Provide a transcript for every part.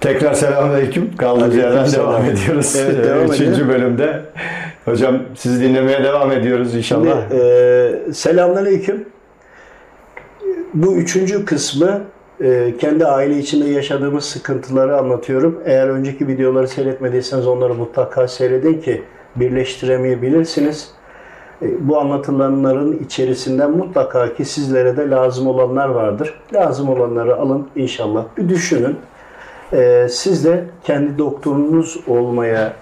Tekrar selamünaleyküm. Kaldığımız yerden devam ediyoruz. Evet, devam Üçüncü edelim. bölümde. Hocam sizi dinlemeye devam ediyoruz inşallah. Şimdi, e, selamünaleyküm. Bu üçüncü kısmı e, kendi aile içinde yaşadığımız sıkıntıları anlatıyorum. Eğer önceki videoları seyretmediyseniz onları mutlaka seyredin ki birleştiremeyebilirsiniz. E, bu anlatılanların içerisinden mutlaka ki sizlere de lazım olanlar vardır. Lazım olanları alın inşallah. Bir düşünün. E, siz de kendi doktorunuz olmaya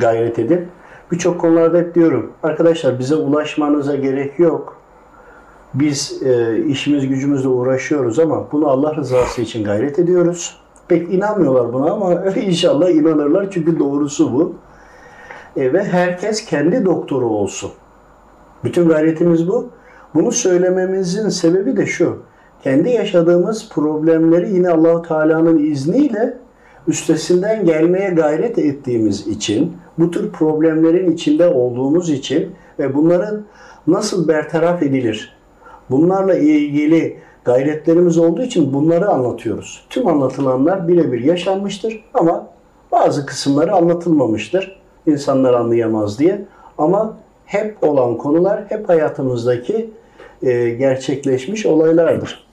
gayret edin. Birçok konularda hep diyorum. Arkadaşlar bize ulaşmanıza gerek yok. Biz e, işimiz gücümüzle uğraşıyoruz ama bunu Allah rızası için gayret ediyoruz. Pek inanmıyorlar buna ama inşallah inanırlar çünkü doğrusu bu. E, ve herkes kendi doktoru olsun. Bütün gayretimiz bu. Bunu söylememizin sebebi de şu. Kendi yaşadığımız problemleri yine Allahu Teala'nın izniyle üstesinden gelmeye gayret ettiğimiz için, bu tür problemlerin içinde olduğumuz için ve bunların nasıl bertaraf edilir? Bunlarla ilgili gayretlerimiz olduğu için bunları anlatıyoruz. Tüm anlatılanlar birebir yaşanmıştır ama bazı kısımları anlatılmamıştır. İnsanlar anlayamaz diye. Ama hep olan konular hep hayatımızdaki e, gerçekleşmiş olaylardır.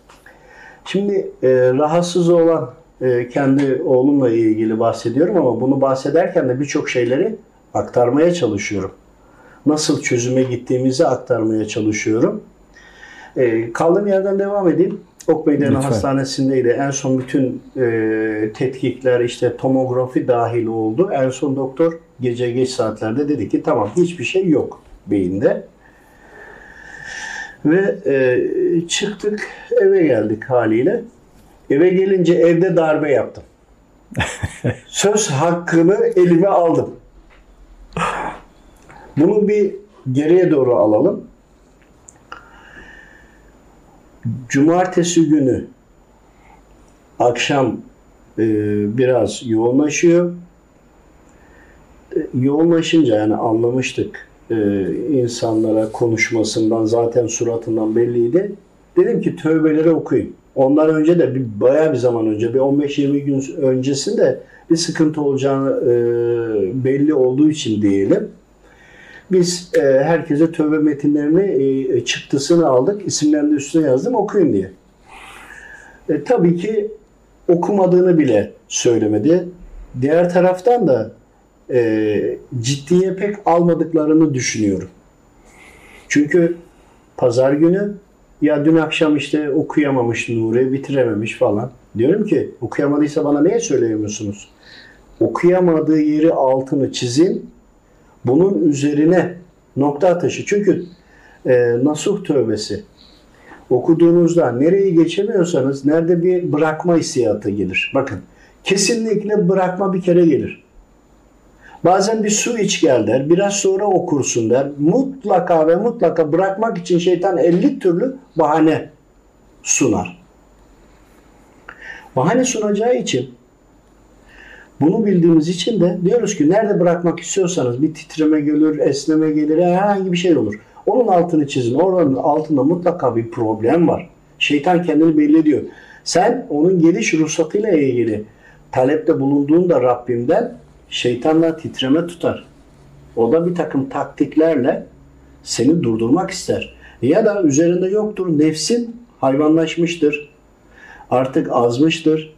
Şimdi e, rahatsız olan e, kendi oğlumla ilgili bahsediyorum ama bunu bahsederken de birçok şeyleri aktarmaya çalışıyorum. Nasıl çözüme gittiğimizi aktarmaya çalışıyorum. E, kaldığım yerden devam edeyim. Okbeyden Lütfen. Hastanesi'ndeydi. En son bütün e, tetkikler işte tomografi dahil oldu. En son doktor gece geç saatlerde dedi ki tamam hiçbir şey yok beyinde. Ve e, çıktık eve geldik haliyle. Eve gelince evde darbe yaptım. Söz hakkını elime aldım. Bunu bir geriye doğru alalım. Cumartesi günü akşam e, biraz yoğunlaşıyor. E, yoğunlaşınca yani anlamıştık e, insanlara konuşmasından zaten suratından belliydi. Dedim ki tövbeleri okuyun. Ondan önce de bir, bayağı bir zaman önce bir 15-20 gün öncesinde bir sıkıntı olacağını e, belli olduğu için diyelim. Biz e, herkese tövbe metinlerini e, çıktısını aldık. isimlerini üstüne yazdım okuyun diye. E, tabii ki okumadığını bile söylemedi. Diğer taraftan da e, ciddiye pek almadıklarını düşünüyorum. Çünkü pazar günü ya dün akşam işte okuyamamış Nuri, bitirememiş falan. Diyorum ki okuyamadıysa bana niye söyleyemiyorsunuz? Okuyamadığı yeri altını çizin. Bunun üzerine nokta atışı. Çünkü e, nasuh tövbesi okuduğunuzda nereyi geçemiyorsanız nerede bir bırakma hissiyatı gelir. Bakın kesinlikle bırakma bir kere gelir. Bazen bir su iç gel der, biraz sonra okursun der. Mutlaka ve mutlaka bırakmak için şeytan 50 türlü bahane sunar. Bahane sunacağı için bunu bildiğimiz için de diyoruz ki nerede bırakmak istiyorsanız bir titreme gelir, esneme gelir, herhangi bir şey olur. Onun altını çizin. Oranın altında mutlaka bir problem var. Şeytan kendini belli ediyor. Sen onun geliş ruhsatıyla ilgili talepte bulunduğunda Rabbimden şeytanla titreme tutar. O da bir takım taktiklerle seni durdurmak ister. Ya da üzerinde yoktur. Nefsin hayvanlaşmıştır. Artık azmıştır.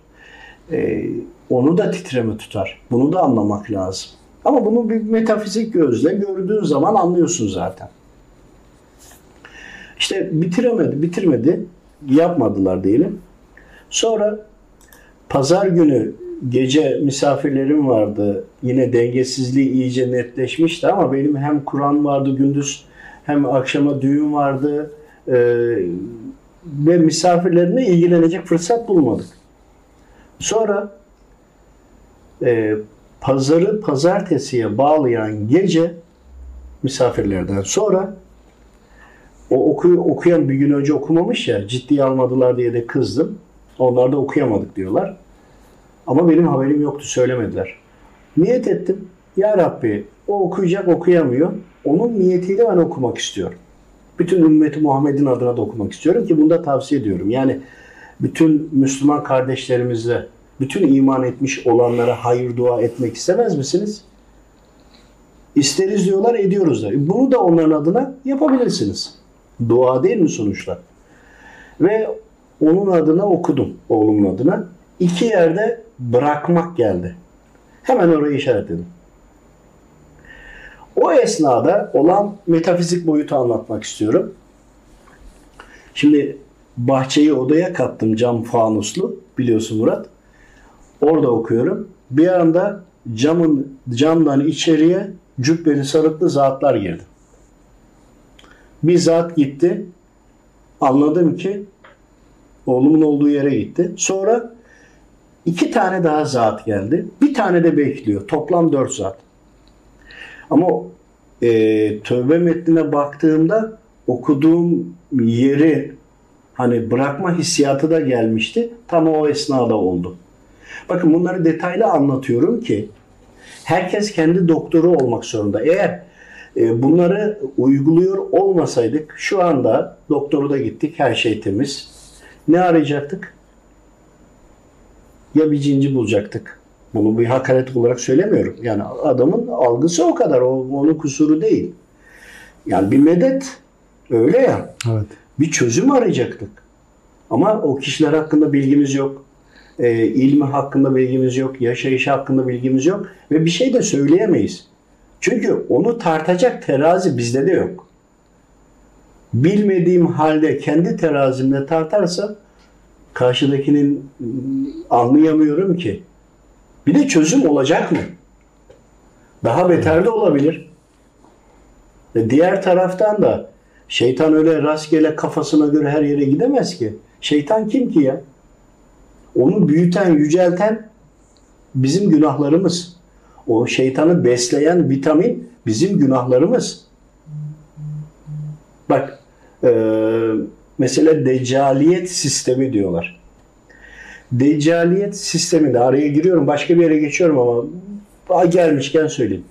Ee, onu da titreme tutar. Bunu da anlamak lazım. Ama bunu bir metafizik gözle gördüğün zaman anlıyorsun zaten. İşte bitiremedi, bitirmedi. Yapmadılar diyelim. Sonra pazar günü gece misafirlerim vardı. Yine dengesizliği iyice netleşmişti ama benim hem Kur'an vardı gündüz hem akşama düğün vardı. Ee, ve misafirlerine ilgilenecek fırsat bulmadık. Sonra e, pazarı pazartesiye bağlayan gece misafirlerden sonra o oku, okuyan bir gün önce okumamış ya ciddiye almadılar diye de kızdım. Onlar da okuyamadık diyorlar. Ama benim haberim yoktu söylemediler. Niyet ettim. Ya Rabbi o okuyacak okuyamıyor. Onun niyetiyle ben okumak istiyorum. Bütün ümmeti Muhammed'in adına da okumak istiyorum ki bunu da tavsiye ediyorum. Yani bütün Müslüman kardeşlerimizle bütün iman etmiş olanlara hayır dua etmek istemez misiniz? İsteriz diyorlar, ediyoruz da. Bunu da onların adına yapabilirsiniz. Dua değil mi sonuçta? Ve onun adına okudum, oğlumun adına. İki yerde bırakmak geldi. Hemen orayı işaretledim. O esnada olan metafizik boyutu anlatmak istiyorum. Şimdi bahçeyi odaya kattım cam fanuslu biliyorsun Murat. Orada okuyorum. Bir anda camın camdan içeriye cübbeli sarıklı zatlar girdi. Bir zat gitti. Anladım ki oğlumun olduğu yere gitti. Sonra iki tane daha zat geldi. Bir tane de bekliyor. Toplam dört zat. Ama e, tövbe metnine baktığımda okuduğum yeri hani bırakma hissiyatı da gelmişti. Tam o esnada oldu. Bakın bunları detaylı anlatıyorum ki herkes kendi doktoru olmak zorunda. Eğer e, bunları uyguluyor olmasaydık şu anda doktoru da gittik her şey temiz. Ne arayacaktık? Ya bir cinci bulacaktık. Bunu bir hakaret olarak söylemiyorum. Yani adamın algısı o kadar. O, onun kusuru değil. Yani bir medet öyle ya. Evet. Bir çözüm arayacaktık. Ama o kişiler hakkında bilgimiz yok. E, ilmi hakkında bilgimiz yok. Yaşayışı hakkında bilgimiz yok. Ve bir şey de söyleyemeyiz. Çünkü onu tartacak terazi bizde de yok. Bilmediğim halde kendi terazimle tartarsam karşıdakinin anlayamıyorum ki. Bir de çözüm olacak mı? Daha beter de olabilir. Ve diğer taraftan da şeytan öyle rastgele kafasına göre her yere gidemez ki. Şeytan kim ki ya? Onu büyüten, yücelten bizim günahlarımız. O şeytanı besleyen vitamin bizim günahlarımız. Bak eee mesela deccaliyet sistemi diyorlar. Deccaliyet sisteminde araya giriyorum başka bir yere geçiyorum ama gelmişken söyleyeyim.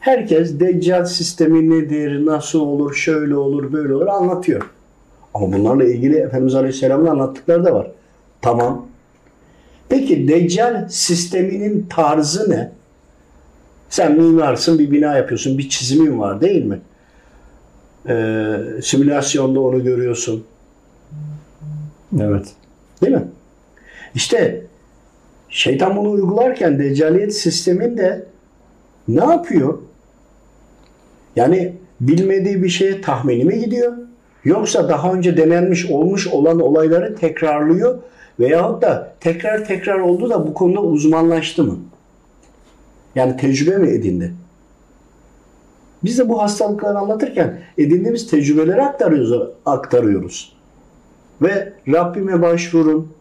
Herkes deccal sistemi nedir, nasıl olur, şöyle olur, böyle olur anlatıyor. Ama bunlarla ilgili Efendimiz Aleyhisselam'ın anlattıkları da var. Tamam. Peki deccal sisteminin tarzı ne? Sen mimarsın, bir bina yapıyorsun, bir çizimin var değil mi? Ee, simülasyonda onu görüyorsun. Evet. Değil mi? İşte şeytan bunu uygularken deccaliyet sisteminde ne yapıyor? Yani bilmediği bir şeye tahmini mi gidiyor? Yoksa daha önce denenmiş olmuş olan olayları tekrarlıyor veyahut da tekrar tekrar oldu da bu konuda uzmanlaştı mı? Yani tecrübe mi edindi? Biz de bu hastalıkları anlatırken edindiğimiz tecrübeleri aktarıyoruz. aktarıyoruz. Ve Rabbime başvurun.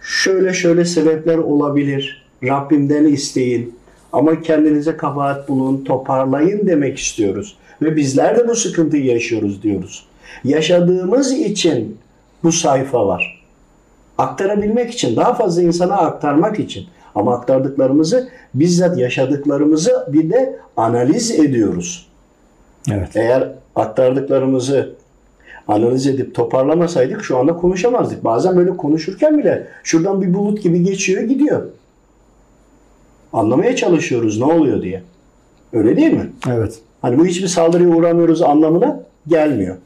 Şöyle şöyle sebepler olabilir. Rabbimden isteyin. Ama kendinize kabahat bulun, toparlayın demek istiyoruz. Ve bizler de bu sıkıntıyı yaşıyoruz diyoruz. Yaşadığımız için bu sayfa var. Aktarabilmek için, daha fazla insana aktarmak için. Ama aktardıklarımızı, bizzat yaşadıklarımızı bir de analiz ediyoruz. Evet. Eğer aktardıklarımızı analiz edip toparlamasaydık şu anda konuşamazdık. Bazen böyle konuşurken bile şuradan bir bulut gibi geçiyor gidiyor. Anlamaya çalışıyoruz ne oluyor diye. Öyle değil mi? Evet. Hani bu hiçbir saldırıya uğramıyoruz anlamına gelmiyor.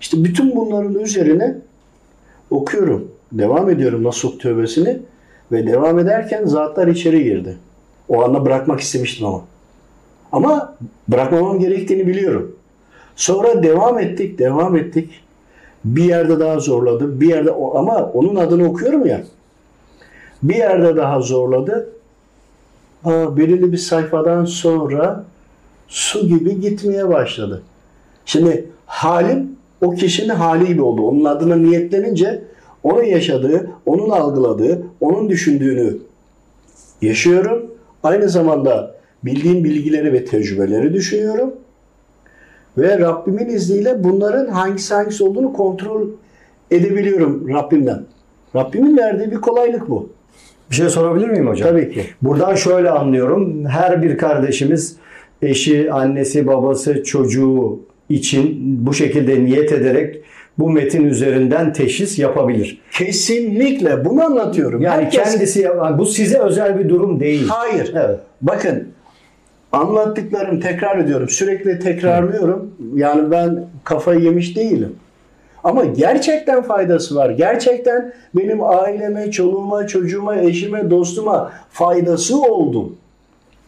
İşte bütün bunların üzerine okuyorum. Devam ediyorum Nasuh tövbesini ve devam ederken zatlar içeri girdi. O anda bırakmak istemiştim ama. Ama bırakmamam gerektiğini biliyorum. Sonra devam ettik, devam ettik. Bir yerde daha zorladı, bir yerde ama onun adını okuyorum ya. Bir yerde daha zorladı. Aa, belirli bir sayfadan sonra su gibi gitmeye başladı. Şimdi halim o kişinin hali gibi oldu. Onun adına niyetlenince onun yaşadığı, onun algıladığı, onun düşündüğünü yaşıyorum. Aynı zamanda bildiğim bilgileri ve tecrübeleri düşünüyorum. Ve Rabbimin izniyle bunların hangisi hangisi olduğunu kontrol edebiliyorum Rabbimden. Rabbimin verdiği bir kolaylık bu. Bir şey sorabilir miyim hocam? Tabii ki. Buradan şöyle anlıyorum. Her bir kardeşimiz eşi, annesi, babası, çocuğu için bu şekilde niyet ederek bu metin üzerinden teşhis yapabilir. Kesinlikle bunu anlatıyorum. Yani Herkes- kendisi bu size özel bir durum değil. Hayır. Evet. Bakın anlattıklarım tekrar ediyorum. Sürekli tekrarlıyorum. Yani ben kafayı yemiş değilim. Ama gerçekten faydası var. Gerçekten benim aileme, çoluğuma, çocuğuma, eşime, dostuma faydası oldu.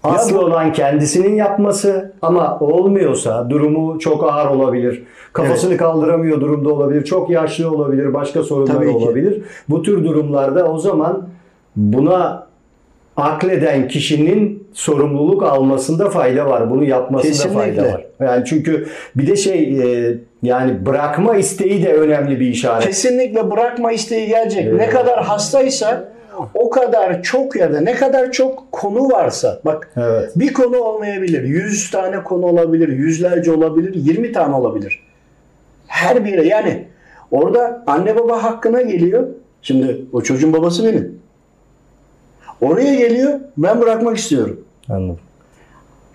Asıl Ya olan kendisinin yapması ama olmuyorsa durumu çok ağır olabilir. Kafasını kaldıramıyor durumda olabilir. Çok yaşlı olabilir. Başka ki. olabilir. Bu tür durumlarda o zaman buna akleden kişinin sorumluluk almasında fayda var. Bunu yapmasında Kesinlikle. fayda var. Yani çünkü bir de şey e, yani bırakma isteği de önemli bir işaret. Kesinlikle bırakma isteği gelecek. Ne Evet. kadar hastaysa o kadar çok yerde, ne kadar çok konu varsa. Bak Evet. bir konu olmayabilir. 100 tane konu olabilir. Yüzlerce olabilir. 20 tane olabilir. Her biri yani orada anne baba hakkına geliyor. Şimdi o çocuğun babası benim. Oraya geliyor. Ben bırakmak istiyorum. Anladım.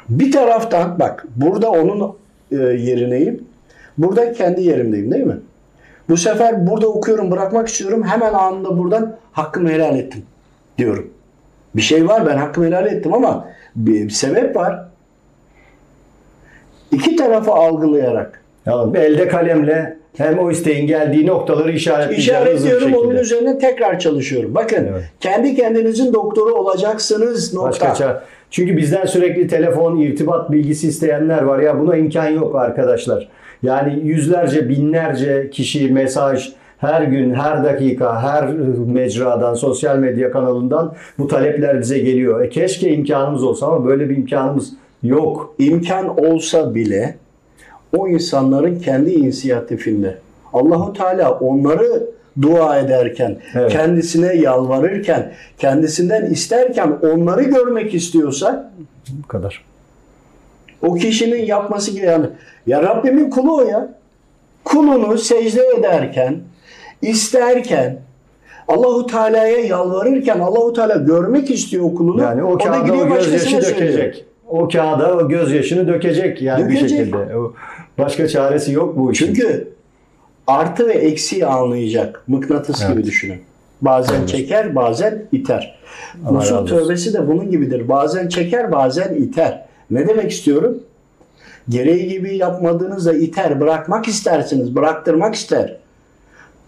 Bir taraftan bak burada onun e, yerineyim. Burada kendi yerimdeyim değil mi? Bu sefer burada okuyorum bırakmak istiyorum. Hemen anında buradan hakkımı helal ettim diyorum. Bir şey var ben hakkımı helal ettim ama bir, sebep var. İki tarafı algılayarak Anladım. Elde kalemle hem o isteğin geldiği noktaları işaretleyeceğim. işaretliyorum onun üzerine tekrar çalışıyorum. Bakın Evet. kendi kendinizin doktoru olacaksınız nokta. Başka ça- Çünkü bizden sürekli telefon, irtibat bilgisi isteyenler var. Ya buna imkan yok arkadaşlar. Yani yüzlerce, binlerce kişi mesaj her gün, her dakika, her mecradan, sosyal medya kanalından bu talepler bize geliyor. E keşke imkanımız olsa ama böyle bir imkanımız yok. imkan olsa bile o insanların kendi inisiyatifinde Allahu Teala onları dua ederken, Evet. kendisine yalvarırken, kendisinden isterken onları görmek istiyorsa Bu kadar. O kişinin yapması gereken ya Rabbimin kulu o ya. Kulunu secde ederken, isterken Allahu Teala'ya yalvarırken Allahu Teala görmek istiyor o kulunu. Yani o da kağıda gidiyor o başkasına gözyaşı söylüyor. dökecek. O kağıda o gözyaşını dökecek yani bir Dökecek. şekilde. O- Başka çaresi yok bu işin. Çünkü artı ve eksiği anlayacak. Mıknatıs Evet. gibi düşünün. Bazen Evet. çeker, bazen iter. Allah Usul razı olsun. tövbesi de bunun gibidir. Bazen çeker, bazen iter. Ne demek istiyorum? Gereği gibi yapmadığınızda iter, bırakmak istersiniz, bıraktırmak ister.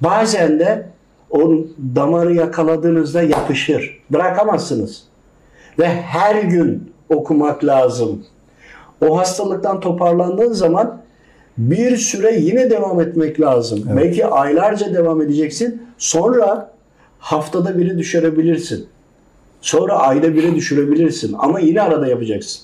Bazen de o damarı yakaladığınızda yapışır. Bırakamazsınız. Ve her gün okumak lazım. O hastalıktan toparlandığın zaman bir süre yine devam etmek lazım. Belki aylarca devam edeceksin. Sonra haftada biri düşürebilirsin. Sonra ayda biri düşürebilirsin. Ama yine arada yapacaksın.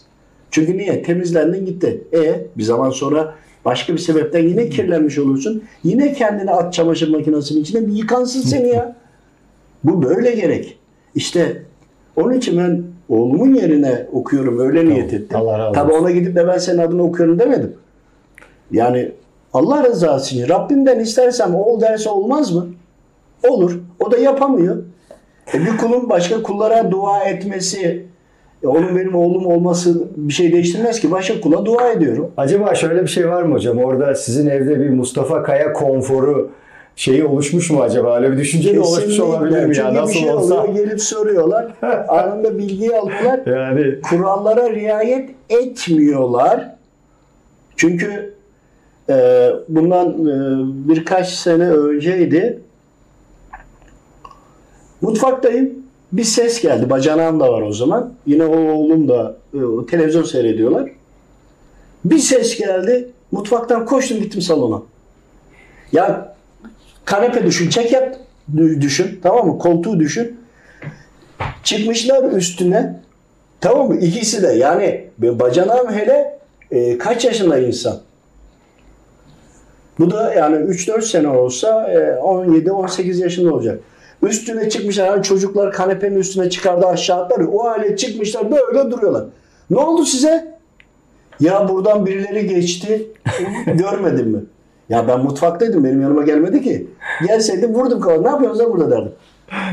Çünkü niye? Temizlendin gitti. E bir zaman sonra başka bir sebepten yine kirlenmiş olursun. Yine kendini at çamaşır makinesinin içine bir yıkansın seni ya. Bu böyle gerek. İşte onun için ben oğlumun yerine okuyorum. Öyle niyet ettim. Allah razı Tabii ona gidip de ben senin adını okuyorum demedim. Yani Allah rızası için Rabbimden istersem ol derse olmaz mı? Olur. O da yapamıyor. E bir kulun başka kullara dua etmesi, e onun benim oğlum olması bir şey değiştirmez ki. Başka kula dua ediyorum. Acaba şöyle bir şey var mı hocam? Orada sizin evde bir Mustafa Kaya konforu şeyi oluşmuş mu acaba? Öyle bir düşünce de oluşmuş olabilir mi ya? Nasıl bir şey olsa. oluyor, gelip soruyorlar. anında bilgiyi alıyorlar. Yani kurallara riayet etmiyorlar. Çünkü e, bundan e, birkaç sene önceydi. Mutfaktayım. Bir ses geldi. Bacanağım da var o zaman. Yine o oğlum da e, televizyon seyrediyorlar. Bir ses geldi. Mutfaktan koştum gittim salona. Ya kanepe düşün, çek yap düşün. Tamam mı? Koltuğu düşün. Çıkmışlar üstüne. Tamam mı? İkisi de yani bacanağım hele e, kaç yaşında insan? Bu da yani 3-4 sene olsa e, 17-18 yaşında olacak. Üstüne çıkmışlar. Yani çocuklar kanepenin üstüne çıkardı aşağı atlar. O hale çıkmışlar böyle duruyorlar. Ne oldu size? Ya buradan birileri geçti. Görmedin mi? Ya ben mutfaktaydım. Benim yanıma gelmedi ki. Gelseydi vurdum kafasına. Ne yapıyorsunuz da burada derdim.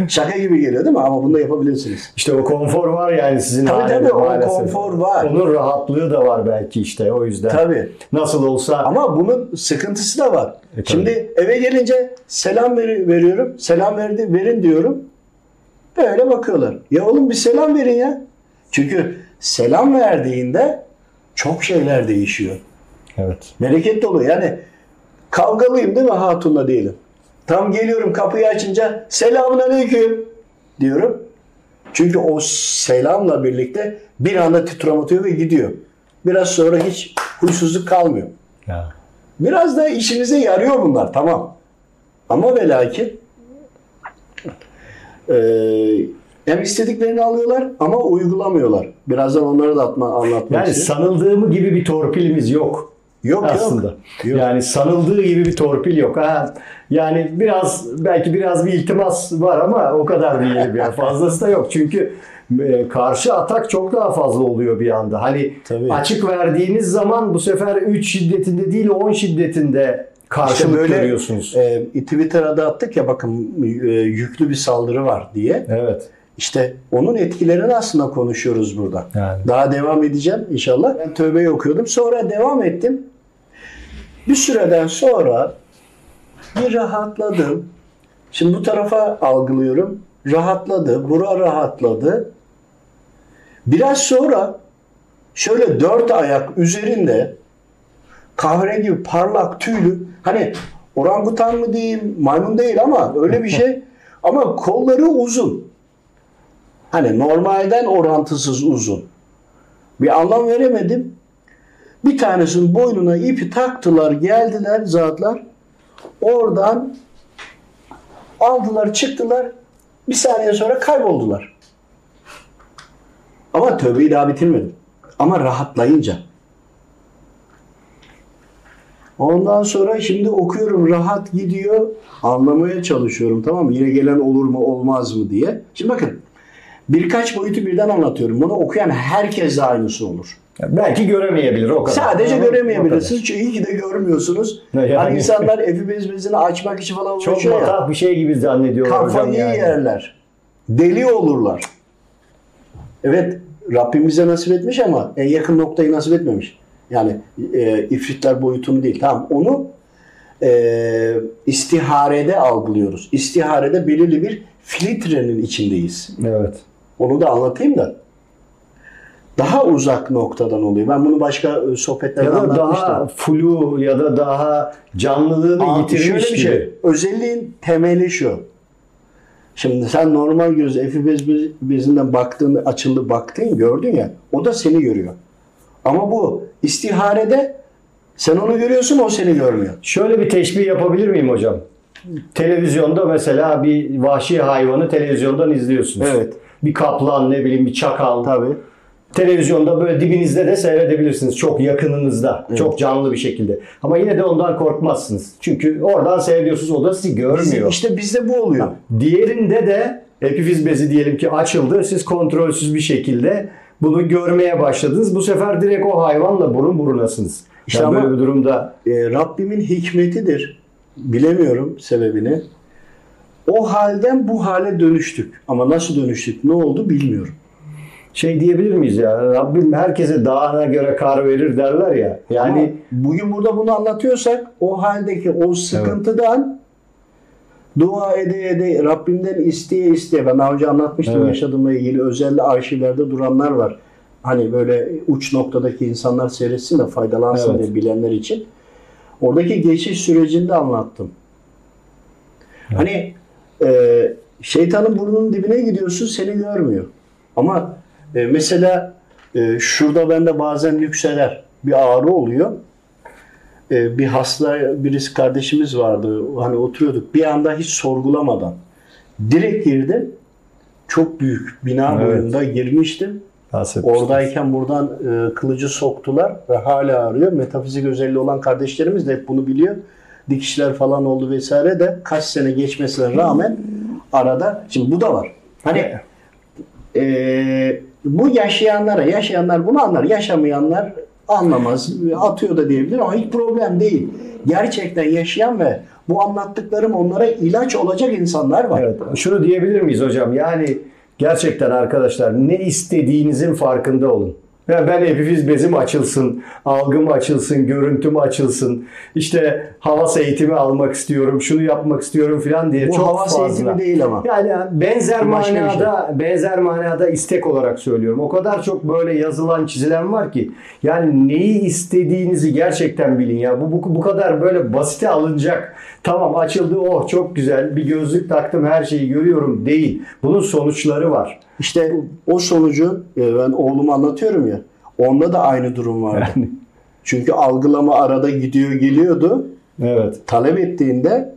Şaka gibi geliyor değil mi? Ama bunu da yapabilirsiniz. İşte o konfor var yani sizin Tabii tabii, o maalesef. konfor var. Onun rahatlığı da var belki işte o yüzden. Tabii. Nasıl olsa Ama bunun sıkıntısı da var. E, tabii. Şimdi eve gelince selam veri- veriyorum. Selam verdi, verin diyorum. Böyle bakıyorlar. Ya oğlum bir selam verin ya. Çünkü selam verdiğinde çok şeyler değişiyor. evet. Bereketli oluyor. Yani kavgalıyım değil mi hatunla diyelim. Tam geliyorum kapıyı açınca selamun aleyküm diyorum. Çünkü o selamla birlikte bir anda titrem atıyor ve gidiyor. Biraz sonra hiç huysuzluk kalmıyor. Ya. Biraz da işinize yarıyor bunlar tamam. Ama ve lakin eee, hem istediklerini alıyorlar ama uygulamıyorlar. Birazdan onları da atma, anlatmak Yani istiyorum. sanıldığımı gibi bir torpilimiz yok. Yok aslında. yok. Yok. Yani sanıldığı gibi bir torpil yok. Ha, yani biraz belki biraz bir iltimas var ama o kadar diyelim yani fazlası da yok. Çünkü e, karşı atak çok daha fazla oluyor bir anda. Hani Tabii. açık verdiğiniz zaman bu sefer 3 şiddetinde değil 10 şiddetinde karşılık İşte böyle görüyorsunuz. e, Twitter'a da attık ya bakın e, yüklü bir saldırı var diye. Evet. İşte onun etkilerini aslında konuşuyoruz burada. Yani. Daha devam edeceğim inşallah. Ben tövbeyi okuyordum. Sonra devam ettim. Bir süreden sonra bir rahatladım. Şimdi bu tarafa algılıyorum. Rahatladı. Bura rahatladı. Biraz sonra şöyle dört ayak üzerinde kahverengi parlak tüylü hani orangutan mı diyeyim maymun değil ama öyle bir şey ama kolları uzun. Hani normalden orantısız uzun. Bir anlam veremedim. Bir tanesinin boynuna ipi taktılar, geldiler zatlar. Oradan aldılar, çıktılar. Bir saniye sonra kayboldular. Ama tövbeyi daha bitirmedim. Ama rahatlayınca. Ondan sonra şimdi okuyorum rahat gidiyor. Anlamaya çalışıyorum tamam mı? Yine gelen olur mu olmaz mı diye. Şimdi bakın birkaç boyutu birden anlatıyorum. Bunu okuyan herkes de aynısı olur. Belki göremeyebilir o kadar. Sadece Ama göremeyebilirsiniz. Çünkü iyi ki de görmüyorsunuz. Yani- Hani insanlar efi açmak için falan. Çok uğraşıyor ya. matah bir şey gibi zannediyorlar hocam Kafayı yani. yerler. Deli olurlar. Evet Rabbim bize nasip etmiş ama en yakın noktayı nasip etmemiş. Yani e, ifritler boyutunu değil. Tamam onu e, istiharede algılıyoruz. İstiharede belirli bir filtrenin içindeyiz. Evet. Onu da anlatayım da. Daha uzak noktadan oluyor. Ben bunu başka e, sohbetlerde Ya da anlatmıştım. daha flu ya da daha canlılığını Aa, yitirmiş şöyle bir gibi. şey. Özelliğin temeli şu. Şimdi sen normal göz efi bez, bezinden baktığın, açıldı baktın gördün ya. O da seni görüyor. Ama bu istiharede sen onu görüyorsun o seni görmüyor. Şöyle bir teşbih yapabilir miyim hocam? Televizyonda mesela bir vahşi hayvanı televizyondan izliyorsunuz. Evet. Bir kaplan ne bileyim bir çakal. Tabii. Televizyonda böyle dibinizde de seyredebilirsiniz. Çok yakınınızda. Çok canlı bir şekilde. Ama yine de ondan korkmazsınız. Çünkü oradan seyrediyorsunuz o da sizi görmüyor. İşte bizde bu oluyor. Diğerinde de epifiz bezi diyelim ki açıldı. Siz kontrolsüz bir şekilde bunu görmeye başladınız. Bu sefer direkt o hayvanla burun burunasınız. İşte Yani ama- böyle bir durumda E, Rabbimin hikmetidir. Bilemiyorum sebebini. O halden bu hale dönüştük. Ama nasıl dönüştük, ne oldu bilmiyorum. şey diyebilir miyiz ya? Rabbim herkese dağına göre kar verir derler ya. Yani Ama bugün burada bunu anlatıyorsak o haldeki o sıkıntıdan dua ede ede Rabbimden isteye isteye ben daha önce anlatmıştım Evet. yaşadığımla ilgili özel arşivlerde duranlar var. Hani böyle uç noktadaki insanlar seyretsin de faydalansın Evet. diye bilenler için. Oradaki geçiş sürecinde anlattım. Hani e, şeytanın burnunun dibine gidiyorsun seni görmüyor. Ama e, mesela e, şurada bende bazen yükselen bir ağrı oluyor. E, bir hasta birisi kardeşimiz vardı. Hani oturuyorduk. Bir anda hiç sorgulamadan direkt girdim. Çok büyük bina Evet. boyunda girmiştim. Oradayken buradan e, kılıcı soktular ve hala ağrıyor. Metafizik özelliği olan kardeşlerimiz de hep bunu biliyor. Dikişler falan oldu vesaire de kaç sene geçmesine rağmen arada şimdi bu da var. Hani e, bu yaşayanlara, yaşayanlar bunu anlar. Yaşamayanlar anlamaz. Atıyor da diyebilir ama hiç problem değil. Gerçekten yaşayan ve bu anlattıklarım onlara ilaç olacak insanlar var. Evet. Şunu diyebilir miyiz hocam? Yani gerçekten arkadaşlar ne istediğinizin farkında olun. Ben epifiz bezim açılsın, algım açılsın, görüntüm açılsın. İşte havas eğitimi almak istiyorum, şunu yapmak istiyorum falan diye Bu çok havas fazla. eğitimi değil ama. Yani benzer Başka bir şey. manada benzer manada istek olarak söylüyorum. O kadar çok böyle yazılan, çizilen var ki yani neyi istediğinizi gerçekten bilin ya. Bu bu, bu kadar böyle basite alınacak. Tamam açıldı oh çok güzel. Bir gözlük taktım her şeyi görüyorum değil. Bunun sonuçları var. İşte o sonucu e, ben oğluma anlatıyorum ya. Onda da aynı durum vardı. Yani. Çünkü algılama arada gidiyor geliyordu. Evet. Talep ettiğinde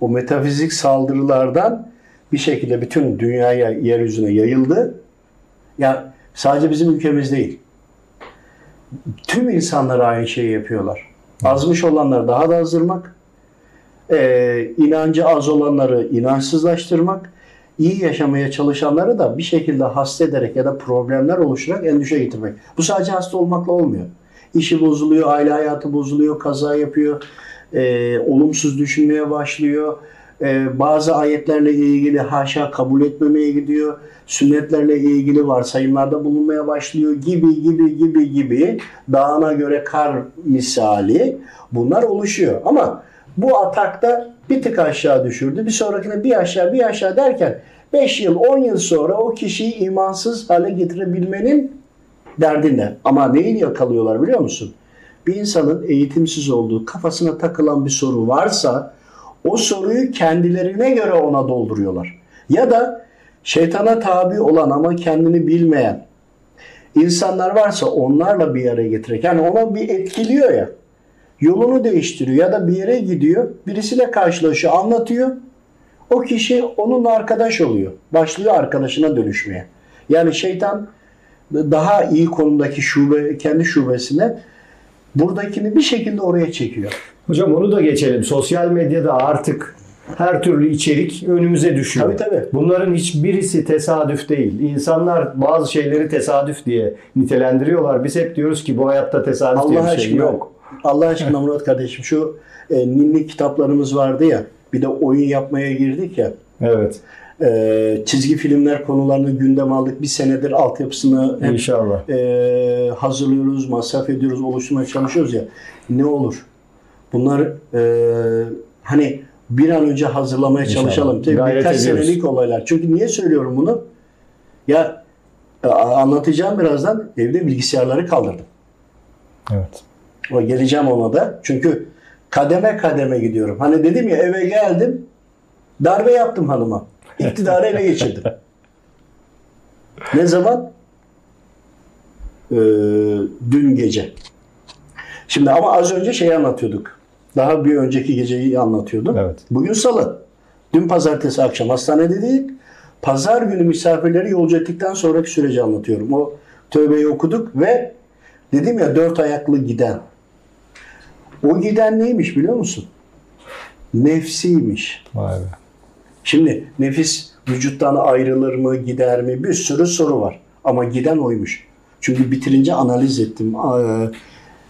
o metafizik saldırılardan bir şekilde bütün dünyaya, yeryüzüne yayıldı. Ya sadece bizim ülkemiz değil. Tüm insanlar aynı şeyi yapıyorlar. Azmış olanlar daha da azdırmak, ee, inancı az olanları inançsızlaştırmak, iyi yaşamaya çalışanları da bir şekilde hasta ederek ya da problemler oluşturarak endişe getirmek. Bu sadece hasta olmakla olmuyor. İşi bozuluyor, aile hayatı bozuluyor, kaza yapıyor, e, olumsuz düşünmeye başlıyor. E, bazı ayetlerle ilgili haşa kabul etmemeye gidiyor. Sünnetlerle ilgili varsayımlarda bulunmaya başlıyor gibi gibi gibi gibi dağına göre kar misali bunlar oluşuyor. Ama bu atakta bir tık aşağı düşürdü. Bir sonrakine bir aşağı bir aşağı derken 5 yıl 10 yıl sonra o kişiyi imansız hale getirebilmenin derdinde. Ama neyi yakalıyorlar biliyor musun? Bir insanın eğitimsiz olduğu, kafasına takılan bir soru varsa o soruyu kendilerine göre ona dolduruyorlar. Ya da şeytana tabi olan ama kendini bilmeyen insanlar varsa onlarla bir araya getirerek yani ona bir etkiliyor ya yolunu değiştiriyor ya da bir yere gidiyor birisiyle karşılaşıyor anlatıyor o kişi onunla arkadaş oluyor başlıyor arkadaşına dönüşmeye yani şeytan daha iyi konumdaki şube kendi şubesine buradakini bir şekilde oraya çekiyor. Hocam onu da geçelim. Sosyal medyada artık her türlü içerik önümüze düşüyor. Tabii, tabii. Bunların hiçbirisi tesadüf değil. İnsanlar bazı şeyleri tesadüf diye nitelendiriyorlar. Biz hep diyoruz ki bu hayatta tesadüf diye Allah bir şey aşkına yok. Allah aşkına Murat kardeşim şu e, ninni kitaplarımız vardı ya bir de oyun yapmaya girdik ya Evet. e, çizgi filmler konularını gündem aldık. Bir senedir altyapısını hep İnşallah. e, hazırlıyoruz, masraf ediyoruz, oluşturmaya çalışıyoruz ya. Ne olur? Bunlar e, hani bir an önce hazırlamaya İnşallah. çalışalım. Tabii Gayret birkaç ediyoruz. senelik olaylar. Çünkü niye söylüyorum bunu? Ya anlatacağım birazdan. Evde bilgisayarları kaldırdım. Evet. O geleceğim ona da. Çünkü kademe kademe gidiyorum. Hani dedim ya eve geldim. Darbe yaptım hanıma. İktidarı ele geçirdim. ne zaman? Ee, dün gece. Şimdi ama az önce şeyi anlatıyorduk. Daha bir önceki geceyi anlatıyordum. Evet. Bugün salı. Dün pazartesi akşam hastanedeydik. Pazar günü misafirleri yolcu ettikten sonraki süreci anlatıyorum. O tövbeyi okuduk ve dedim ya dört ayaklı giden. O giden neymiş biliyor musun? Nefsiymiş. Vay be. Şimdi nefis vücuttan ayrılır mı, gider mi? Bir sürü soru var. Ama giden oymuş. Çünkü bitirince analiz ettim.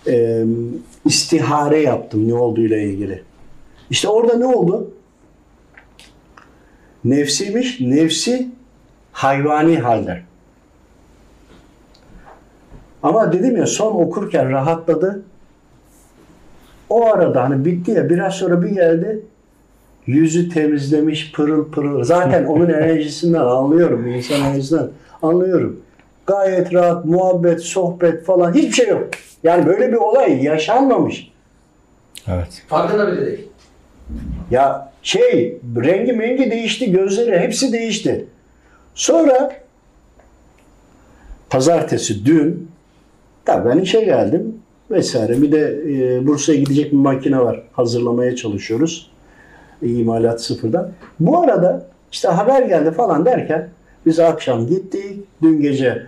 E, istihare yaptım ne olduğuyla ilgili. İşte orada ne oldu? Nefsiymiş. Nefsi hayvani halde. Ama dedim ya son okurken rahatladı. O arada hani bitti ya biraz sonra bir geldi yüzü temizlemiş pırıl pırıl. Zaten onun enerjisinden anlıyorum. insan enerjisinden anlıyorum. Gayet rahat, muhabbet, sohbet falan hiçbir şey yok. Yani böyle bir olay yaşanmamış. Evet. Farkında bile değil. Ya şey rengi mengi değişti, gözleri hepsi değişti. Sonra pazartesi dün tabii ben işe geldim vesaire. Bir de e, Bursa'ya gidecek bir makine var. Hazırlamaya çalışıyoruz. İmalat sıfırdan. Bu arada işte haber geldi falan derken biz akşam gittik. Dün gece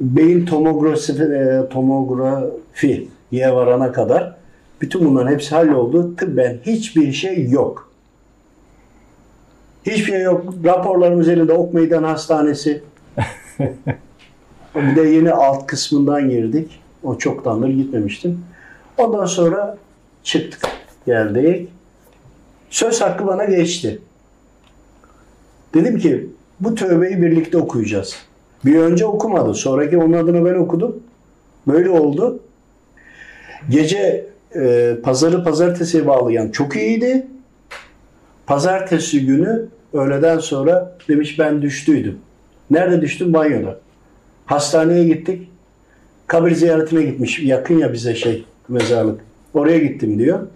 beyin tomografi, e, tomografiye varana kadar bütün bunların hepsi halloldu. Tıbben hiçbir şey yok. Hiçbir şey yok. Raporlarımız elinde Ok Meydan Hastanesi. bir de yeni alt kısmından girdik. O çoktandır gitmemiştim. Ondan sonra çıktık. Geldik. Söz hakkı bana geçti. Dedim ki bu tövbeyi birlikte okuyacağız. Bir önce okumadı. Sonraki onun adına ben okudum. Böyle oldu. Gece e, pazarı pazartesiye bağlayan çok iyiydi. Pazartesi günü öğleden sonra demiş ben düştüydüm. Nerede düştüm? Banyoda. Hastaneye gittik. Kabir ziyaretine gitmiş. Yakın ya bize şey mezarlık. Oraya gittim diyor.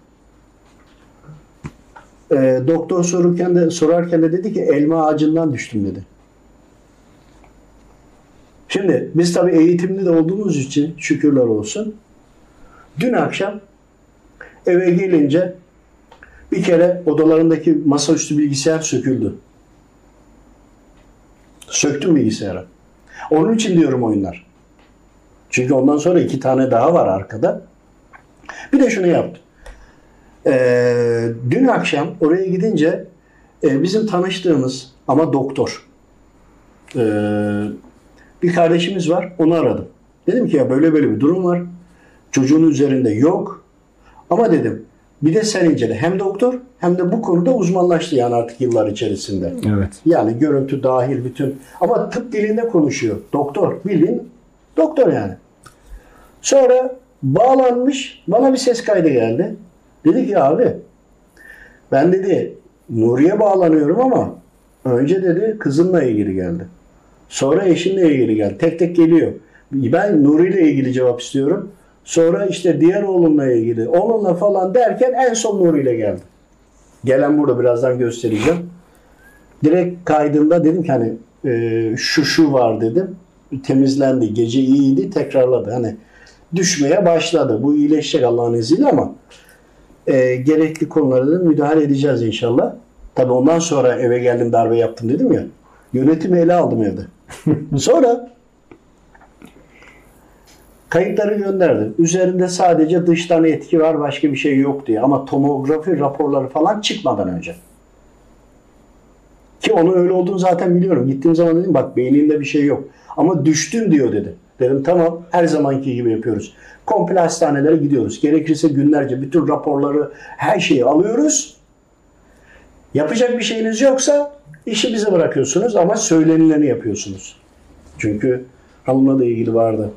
E, doktor sorurken de sorarken de dedi ki elma ağacından düştüm dedi. Şimdi biz tabii eğitimli de olduğumuz için şükürler olsun. Dün akşam eve gelince bir kere odalarındaki masaüstü bilgisayar söküldü. Söktüm bilgisayarı. Onun için diyorum oyunlar. Çünkü ondan sonra iki tane daha var arkada. Bir de şunu yaptım. Ee, dün akşam oraya gidince e, bizim tanıştığımız ama doktor e, bir kardeşimiz var. Onu aradım. Dedim ki ya böyle böyle bir durum var. Çocuğun üzerinde yok. Ama dedim bir de sen incele. Hem doktor hem de bu konuda uzmanlaştı yani artık yıllar içerisinde. Evet. Yani görüntü dahil bütün. Ama tıp dilinde konuşuyor. Doktor. Bildiğin doktor yani. Sonra bağlanmış. Bana bir ses kaydı geldi. Dedi ki abi ben dedi Nuriye bağlanıyorum ama önce dedi kızınla ilgili geldi. Sonra eşinle ilgili geldi. Tek tek geliyor. Ben Nuri ile ilgili cevap istiyorum. Sonra işte diğer oğlumla ilgili, onunla falan derken en son Nuri ile geldi. Gelen burada birazdan göstereceğim. Direkt kaydında dedim ki hani e, şu şu var dedim. Temizlendi. Gece iyiydi. Tekrarladı. Hani düşmeye başladı. Bu iyileşecek Allah'ın izniyle ama e, gerekli konulara da müdahale edeceğiz inşallah. Tabii ondan sonra eve geldim darbe yaptım dedim ya. Yönetimi ele aldım evde. Sonra kayıtları gönderdim. Üzerinde sadece dıştan etki var başka bir şey yok diye. Ama tomografi raporları falan çıkmadan önce. Ki onun öyle olduğunu zaten biliyorum. Gittiğim zaman dedim bak beyninde bir şey yok. Ama düştün diyor dedi. Dedim tamam her zamanki gibi yapıyoruz. Komple hastanelere gidiyoruz. Gerekirse günlerce bütün raporları her şeyi alıyoruz. Yapacak bir şeyiniz yoksa işi bize bırakıyorsunuz ama söylenileni yapıyorsunuz. Çünkü hanımla da ilgili vardı.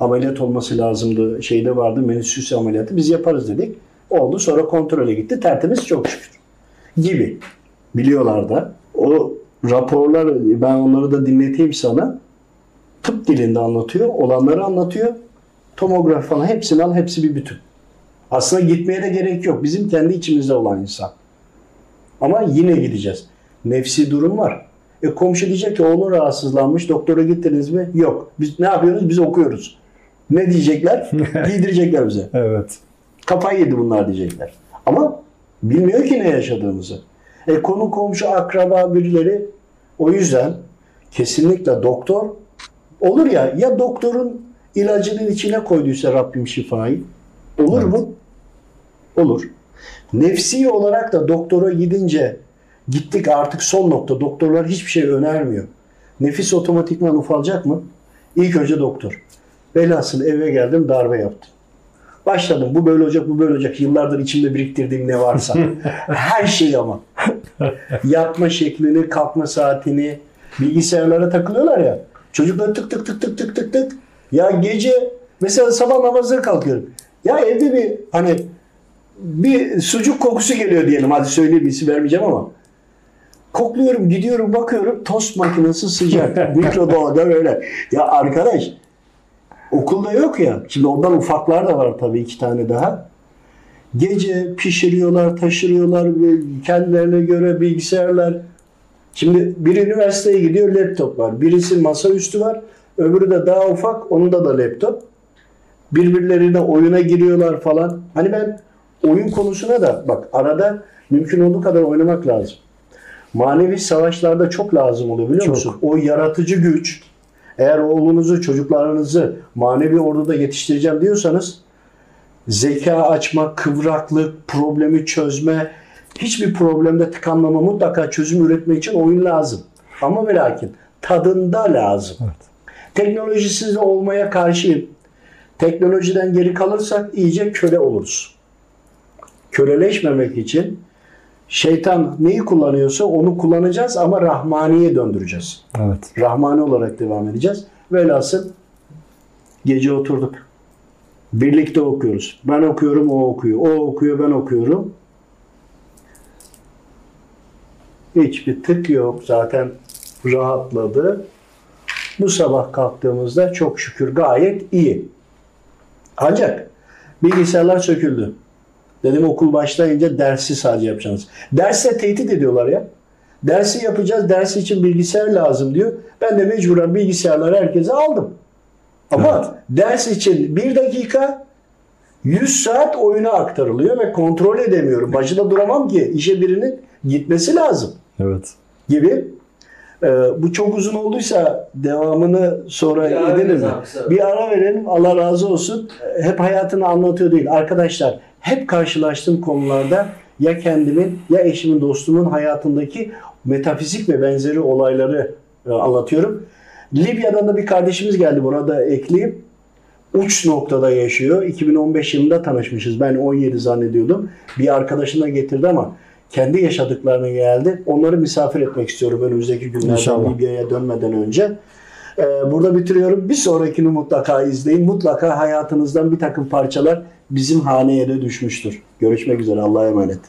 Ameliyat olması lazımdı. Şeyde vardı menüsüs ameliyatı. Biz yaparız dedik. Oldu sonra kontrole gitti. Tertemiz çok şükür. Gibi. Biliyorlar da. O raporlar ben onları da dinleteyim sana. Tıp dilinde anlatıyor. Olanları anlatıyor. Tomografi falan hepsini al. Hepsi bir bütün. Aslında gitmeye de gerek yok. Bizim kendi içimizde olan insan. Ama yine gideceğiz. Nefsi durum var. E komşu diyecek ki oğlun rahatsızlanmış. Doktora gittiniz mi? Yok. Biz ne yapıyoruz? Biz okuyoruz. Ne diyecekler? Giydirecekler bize. Evet. Kafayı yedi bunlar diyecekler. Ama bilmiyor ki ne yaşadığımızı. E konu komşu, akraba birileri o yüzden kesinlikle doktor olur ya ya doktorun ilacının içine koyduysa Rabbim şifayı olur Evet. mu? Olur. Nefsi olarak da doktora gidince gittik artık son nokta. Doktorlar hiçbir şey önermiyor. Nefis otomatikman ufalacak mı? İlk önce doktor. Velhasıl eve geldim darbe yaptım. Başladım. Bu böyle olacak, bu böyle olacak. Yıllardır içimde biriktirdiğim ne varsa. Her şey ama. Yatma şeklini, kalkma saatini, bilgisayarlara takılıyorlar ya. Çocuklar tık tık tık tık tık tık tık. Ya gece mesela sabah namazına kalkıyorum. Ya evde bir hani bir sucuk kokusu geliyor diyelim. Hadi söyleyeyim isim vermeyeceğim ama. Kokluyorum, gidiyorum, bakıyorum. Tost makinesi sıcak. Mikrodalga böyle. Ya arkadaş okulda yok ya. Şimdi ondan ufaklar da var tabii iki tane daha. Gece pişiriyorlar, taşırıyorlar kendilerine göre bilgisayarlar. Şimdi bir üniversiteye gidiyor laptop var. Birisi masaüstü var. Öbürü de daha ufak. Onun da da laptop. Birbirlerine oyuna giriyorlar falan. Hani ben oyun konusuna da bak arada mümkün olduğu kadar oynamak lazım. Manevi savaşlarda çok lazım oluyor biliyor Çok. musun? O yaratıcı güç eğer oğlunuzu, çocuklarınızı manevi orduda yetiştireceğim diyorsanız zeka açma, kıvraklık, problemi çözme, hiçbir problemde tıkanmama mutlaka çözüm üretme için oyun lazım. Ama ve lakin tadında lazım. Evet. Teknolojisiz olmaya karşıyım. Teknolojiden geri kalırsak iyice köle oluruz. Köleleşmemek için Şeytan neyi kullanıyorsa onu kullanacağız ama Rahmani'ye döndüreceğiz. Evet. Rahmani olarak devam edeceğiz. Velhasıl gece oturduk. Birlikte okuyoruz. Ben okuyorum, o okuyor. O okuyor, ben okuyorum. Hiçbir tık yok. Zaten rahatladı. Bu sabah kalktığımızda çok şükür gayet iyi. Ancak bilgisayarlar söküldü. Dedim okul başlayınca dersi sadece yapacaksınız. Derste tehdit ediyorlar ya. Dersi yapacağız, ders için bilgisayar lazım diyor. Ben de mecburen bilgisayarları herkese aldım. Ama ders için bir dakika 100 saat oyuna aktarılıyor ve kontrol edemiyorum. Başında duramam ki işe birinin gitmesi lazım Evet. gibi. Ee, bu çok uzun olduysa devamını sonra Bir kısa. Bir ara verelim. Allah razı olsun. Ee, Hep hayatını anlatıyor değil. Arkadaşlar hep karşılaştığım konularda ya kendimin ya eşimin dostumun hayatındaki metafizik ve benzeri olayları e, anlatıyorum. Libya'dan da bir kardeşimiz geldi. Buna da ekleyeyim. Uç noktada yaşıyor. 2015 yılında tanışmışız. Ben 17 zannediyordum. Bir arkadaşına getirdi ama kendi yaşadıklarına geldi. Onları misafir etmek istiyorum önümüzdeki günlerde. Libya'ya dönmeden önce. Ee, burada bitiriyorum. Bir sonrakini mutlaka izleyin. Mutlaka hayatınızdan bir takım parçalar bizim haneye de düşmüştür. Görüşmek üzere. Allah'a emanet.